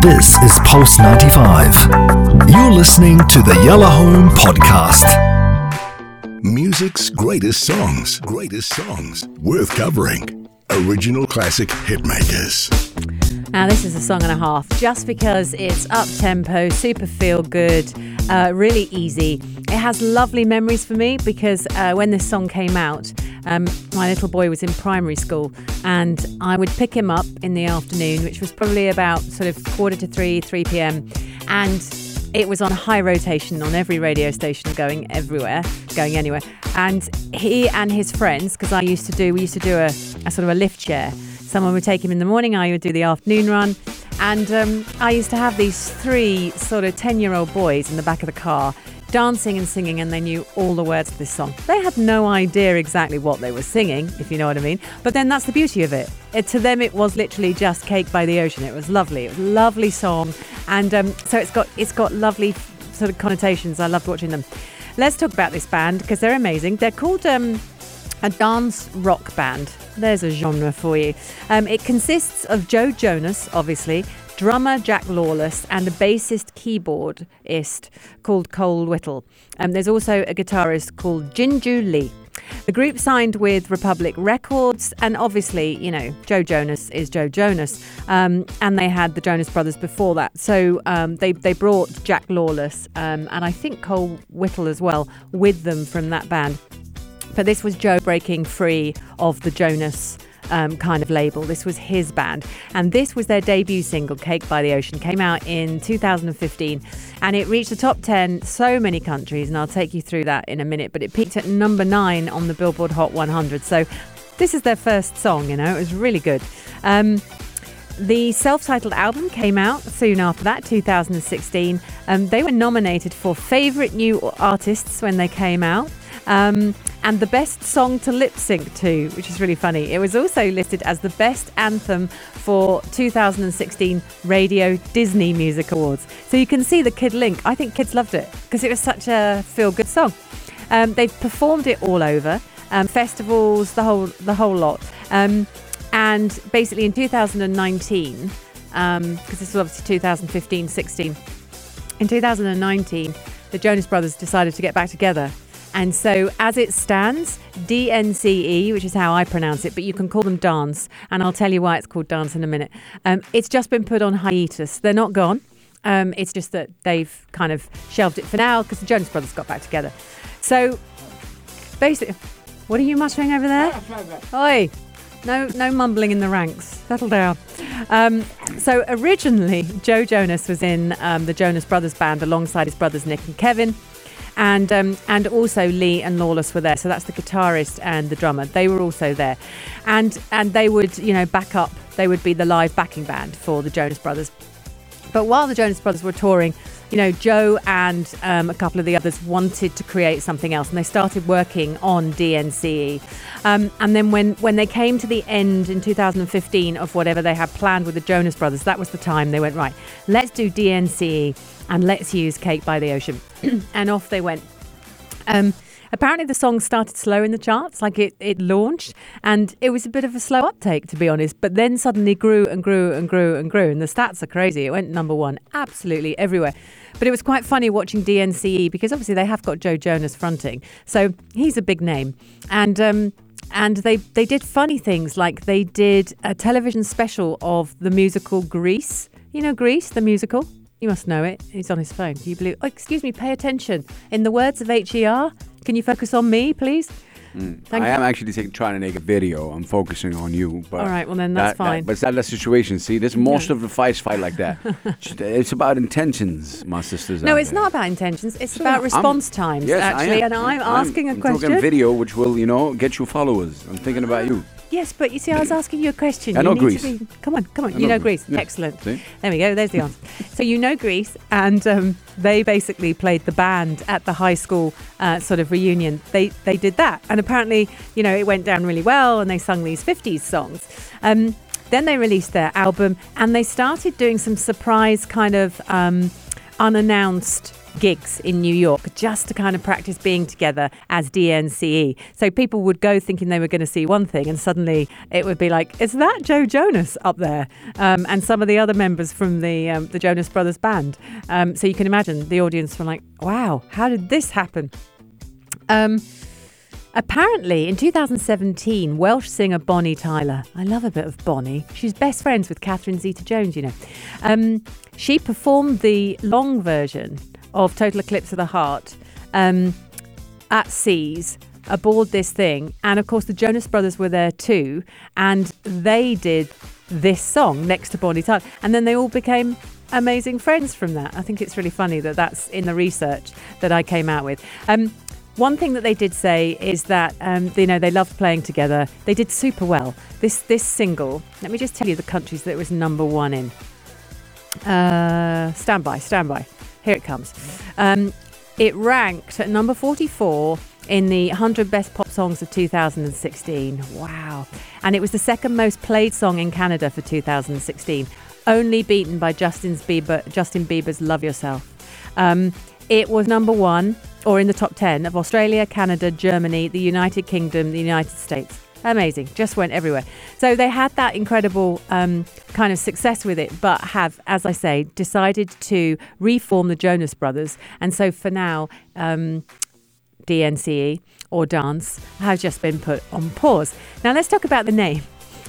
This is Pulse 95. You're listening to the Yellow Home Podcast. Music's greatest songs, greatest songs, worth covering. Original classic hitmakers. Now, this is a song and a half just because it's up tempo, super feel good, uh, really easy. It has lovely memories for me because uh, when this song came out, um, my little boy was in primary school and I would pick him up in the afternoon, which was probably about sort of quarter to three, 3 p.m. And it was on high rotation on every radio station, going everywhere, going anywhere. And he and his friends, because I used to do, we used to do a, a, sort of a lift share. Someone would take him in the morning, I would do the afternoon run. And um, I used to have these three sort of 10 year old boys in the back of the car dancing and singing, and they knew all the words to this song. They had no idea exactly what they were singing, if you know what I mean. But then that's the beauty of it. it to them, it was literally just "Cake by the Ocean." It was lovely. It was a lovely song, and um, so it's got it's got lovely sort of connotations. I loved watching them. Let's talk about this band because they're amazing. They're called. Um, a dance rock band. There's a genre for you. Um, it consists of Joe Jonas, obviously, drummer Jack Lawless, and a bassist keyboardist called Cole Whittle. Um, there's also a guitarist called JinJoo Lee. The group signed with Republic Records, and obviously, you know, Joe Jonas is Joe Jonas, um, and they had the Jonas Brothers before that. So um, they they brought Jack Lawless um, and I think Cole Whittle as well with them from that band. But this was Joe breaking free of the Jonas um, kind of label. This was his band. And this was their debut single, Cake by the Ocean. Came out in 2015 and it reached the top 10 so many countries. And I'll take you through that in a minute. But it peaked at number nine on the Billboard Hot 100. So this is their first song, you know, it was really good. Um, the self titled album came out soon after that, 2016. Um, they were nominated for Favourite New Artists when they came out. Um, and the best song to lip sync to, which is really funny. It was also listed as the best anthem for 2016 Radio Disney Music Awards. So you can see the kid link. I think kids loved it because it was such a feel good song. Um, they've performed it all over um, festivals, the whole the whole lot. Um, and basically in 2019, because um, this was obviously 2015 16, in 2019, the Jonas Brothers decided to get back together and so, as it stands, DNCE, which is how I pronounce it, but you can call them dance, and I'll tell you why it's called dance in a minute. Um, it's just been put on hiatus. They're not gone. Um, it's just that they've kind of shelved it for now because the Jonas Brothers got back together. So, basically, what are you muttering over there? Oi! No, no mumbling in the ranks. Settle down. Um, so originally, Joe Jonas was in um, the Jonas Brothers band alongside his brothers Nick and Kevin and um, and also Lee and Lawless were there. So that's the guitarist and the drummer. They were also there, and and they would you know back up. They would be the live backing band for the Jonas Brothers. But while the Jonas Brothers were touring, you know, Joe and um, a couple of the others wanted to create something else, and they started working on DNCE. Um, and then when when they came to the end in 2015 of whatever they had planned with the Jonas Brothers, that was the time they went right. Let's do DNCE and let's use Cake by the Ocean. and off they went. Um, apparently, the song started slow in the charts, like it, it launched, and it was a bit of a slow uptake, to be honest, but then suddenly grew and grew and grew and grew. And the stats are crazy. It went number one absolutely everywhere. But it was quite funny watching DNCE because obviously they have got Joe Jonas fronting. So he's a big name. And, um, and they they did funny things like they did a television special of the musical Grease. You know Grease, the musical. You must know it. He's on his phone. Do you believe? Oh, excuse me. Pay attention. In the words of HER, can you focus on me, please? Mm. I am actually taking, trying to make a video. I'm focusing on you. But All right, well then that's that, fine. That, but that's the situation. See, there's most of the fights fight like that. it's about intentions, my sisters. No, it's there. not about intentions. It's so about response I'm, times, yes, actually. And I'm, I'm asking a I'm question. Talking video, which will, you know, get you followers. I'm thinking about you. Yes, but you see, I was asking you a question. I know you Grease. Be, come on, come on. I you know, know Grease. Yeah. Excellent. See? There we go. There's the answer. so you know Grease, and um, they basically played the band at the high school uh, sort of reunion. They they did that, and apparently, you know, it went down really well, and they sung these 50s songs. Um, then they released their album, and they started doing some surprise kind of um, unannounced gigs in New York just to kind of practice being together as DNCE. So people would go thinking they were going to see one thing, and suddenly it would be like, "Is that Joe Jonas up there?" Um, and some of the other members from the um, the Jonas Brothers band. Um, so you can imagine the audience were like, "Wow, how did this happen?" Um, Apparently, in 2017, Welsh singer Bonnie Tyler, I love a bit of Bonnie, she's best friends with Catherine Zeta Jones, you know. Um, she performed the long version of Total Eclipse of the Heart um, at Seas aboard this thing. And of course, the Jonas Brothers were there too. And they did this song next to Bonnie Tyler. And then they all became amazing friends from that. I think it's really funny that that's in the research that I came out with. Um, one thing that they did say is that um, you know they loved playing together. They did super well. This this single. Let me just tell you the countries that it was number one in. Uh, stand by, stand by. Here it comes. Um, it ranked at number 44 in the 100 Best Pop Songs of 2016. Wow. And it was the second most played song in Canada for 2016, only beaten by Justin, Bieber, Justin Bieber's Love Yourself. Um, it was number one, or in the top 10 of Australia, Canada, Germany, the United Kingdom, the United States. Amazing, just went everywhere. So they had that incredible um, kind of success with it, but have, as I say, decided to reform the Jonas Brothers. And so for now, um, DNCE or dance has just been put on pause. Now let's talk about the name.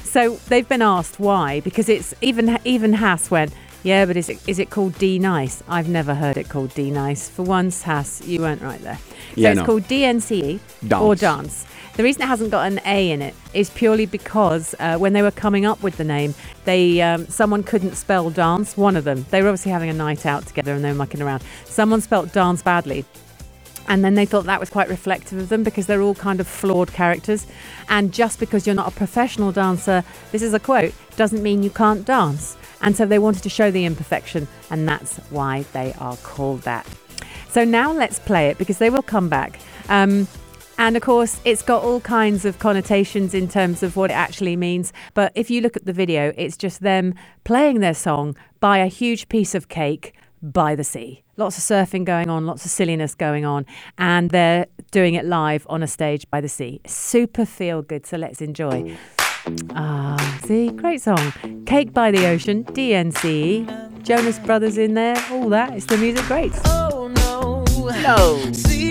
So they've been asked why because it's even even Hass went. Yeah, but is it is it called D Nice? I've never heard it called D Nice. For once, Hass, you weren't right there. So Yeah, it's no. called DNCE Dance. or dance. The reason it hasn't got an A in it is purely because uh, when they were coming up with the name, they um, someone couldn't spell dance. One of them, they were obviously having a night out together and they were mucking around. Someone spelt dance badly, and then they thought that was quite reflective of them because they're all kind of flawed characters. And just because you're not a professional dancer, this is a quote, doesn't mean you can't dance. And so they wanted to show the imperfection, and that's why they are called that. So now let's play it because they will come back. Um, and of course, it's got all kinds of connotations in terms of what it actually means. But if you look at the video, it's just them playing their song by a huge piece of cake by the sea. Lots of surfing going on, lots of silliness going on, and they're doing it live on a stage by the sea. Super feel good, so let's enjoy. Ah, see, great song. Cake by the Ocean, DNC, Jonas Brothers in there, all that. It's the music greats. Oh no. No. See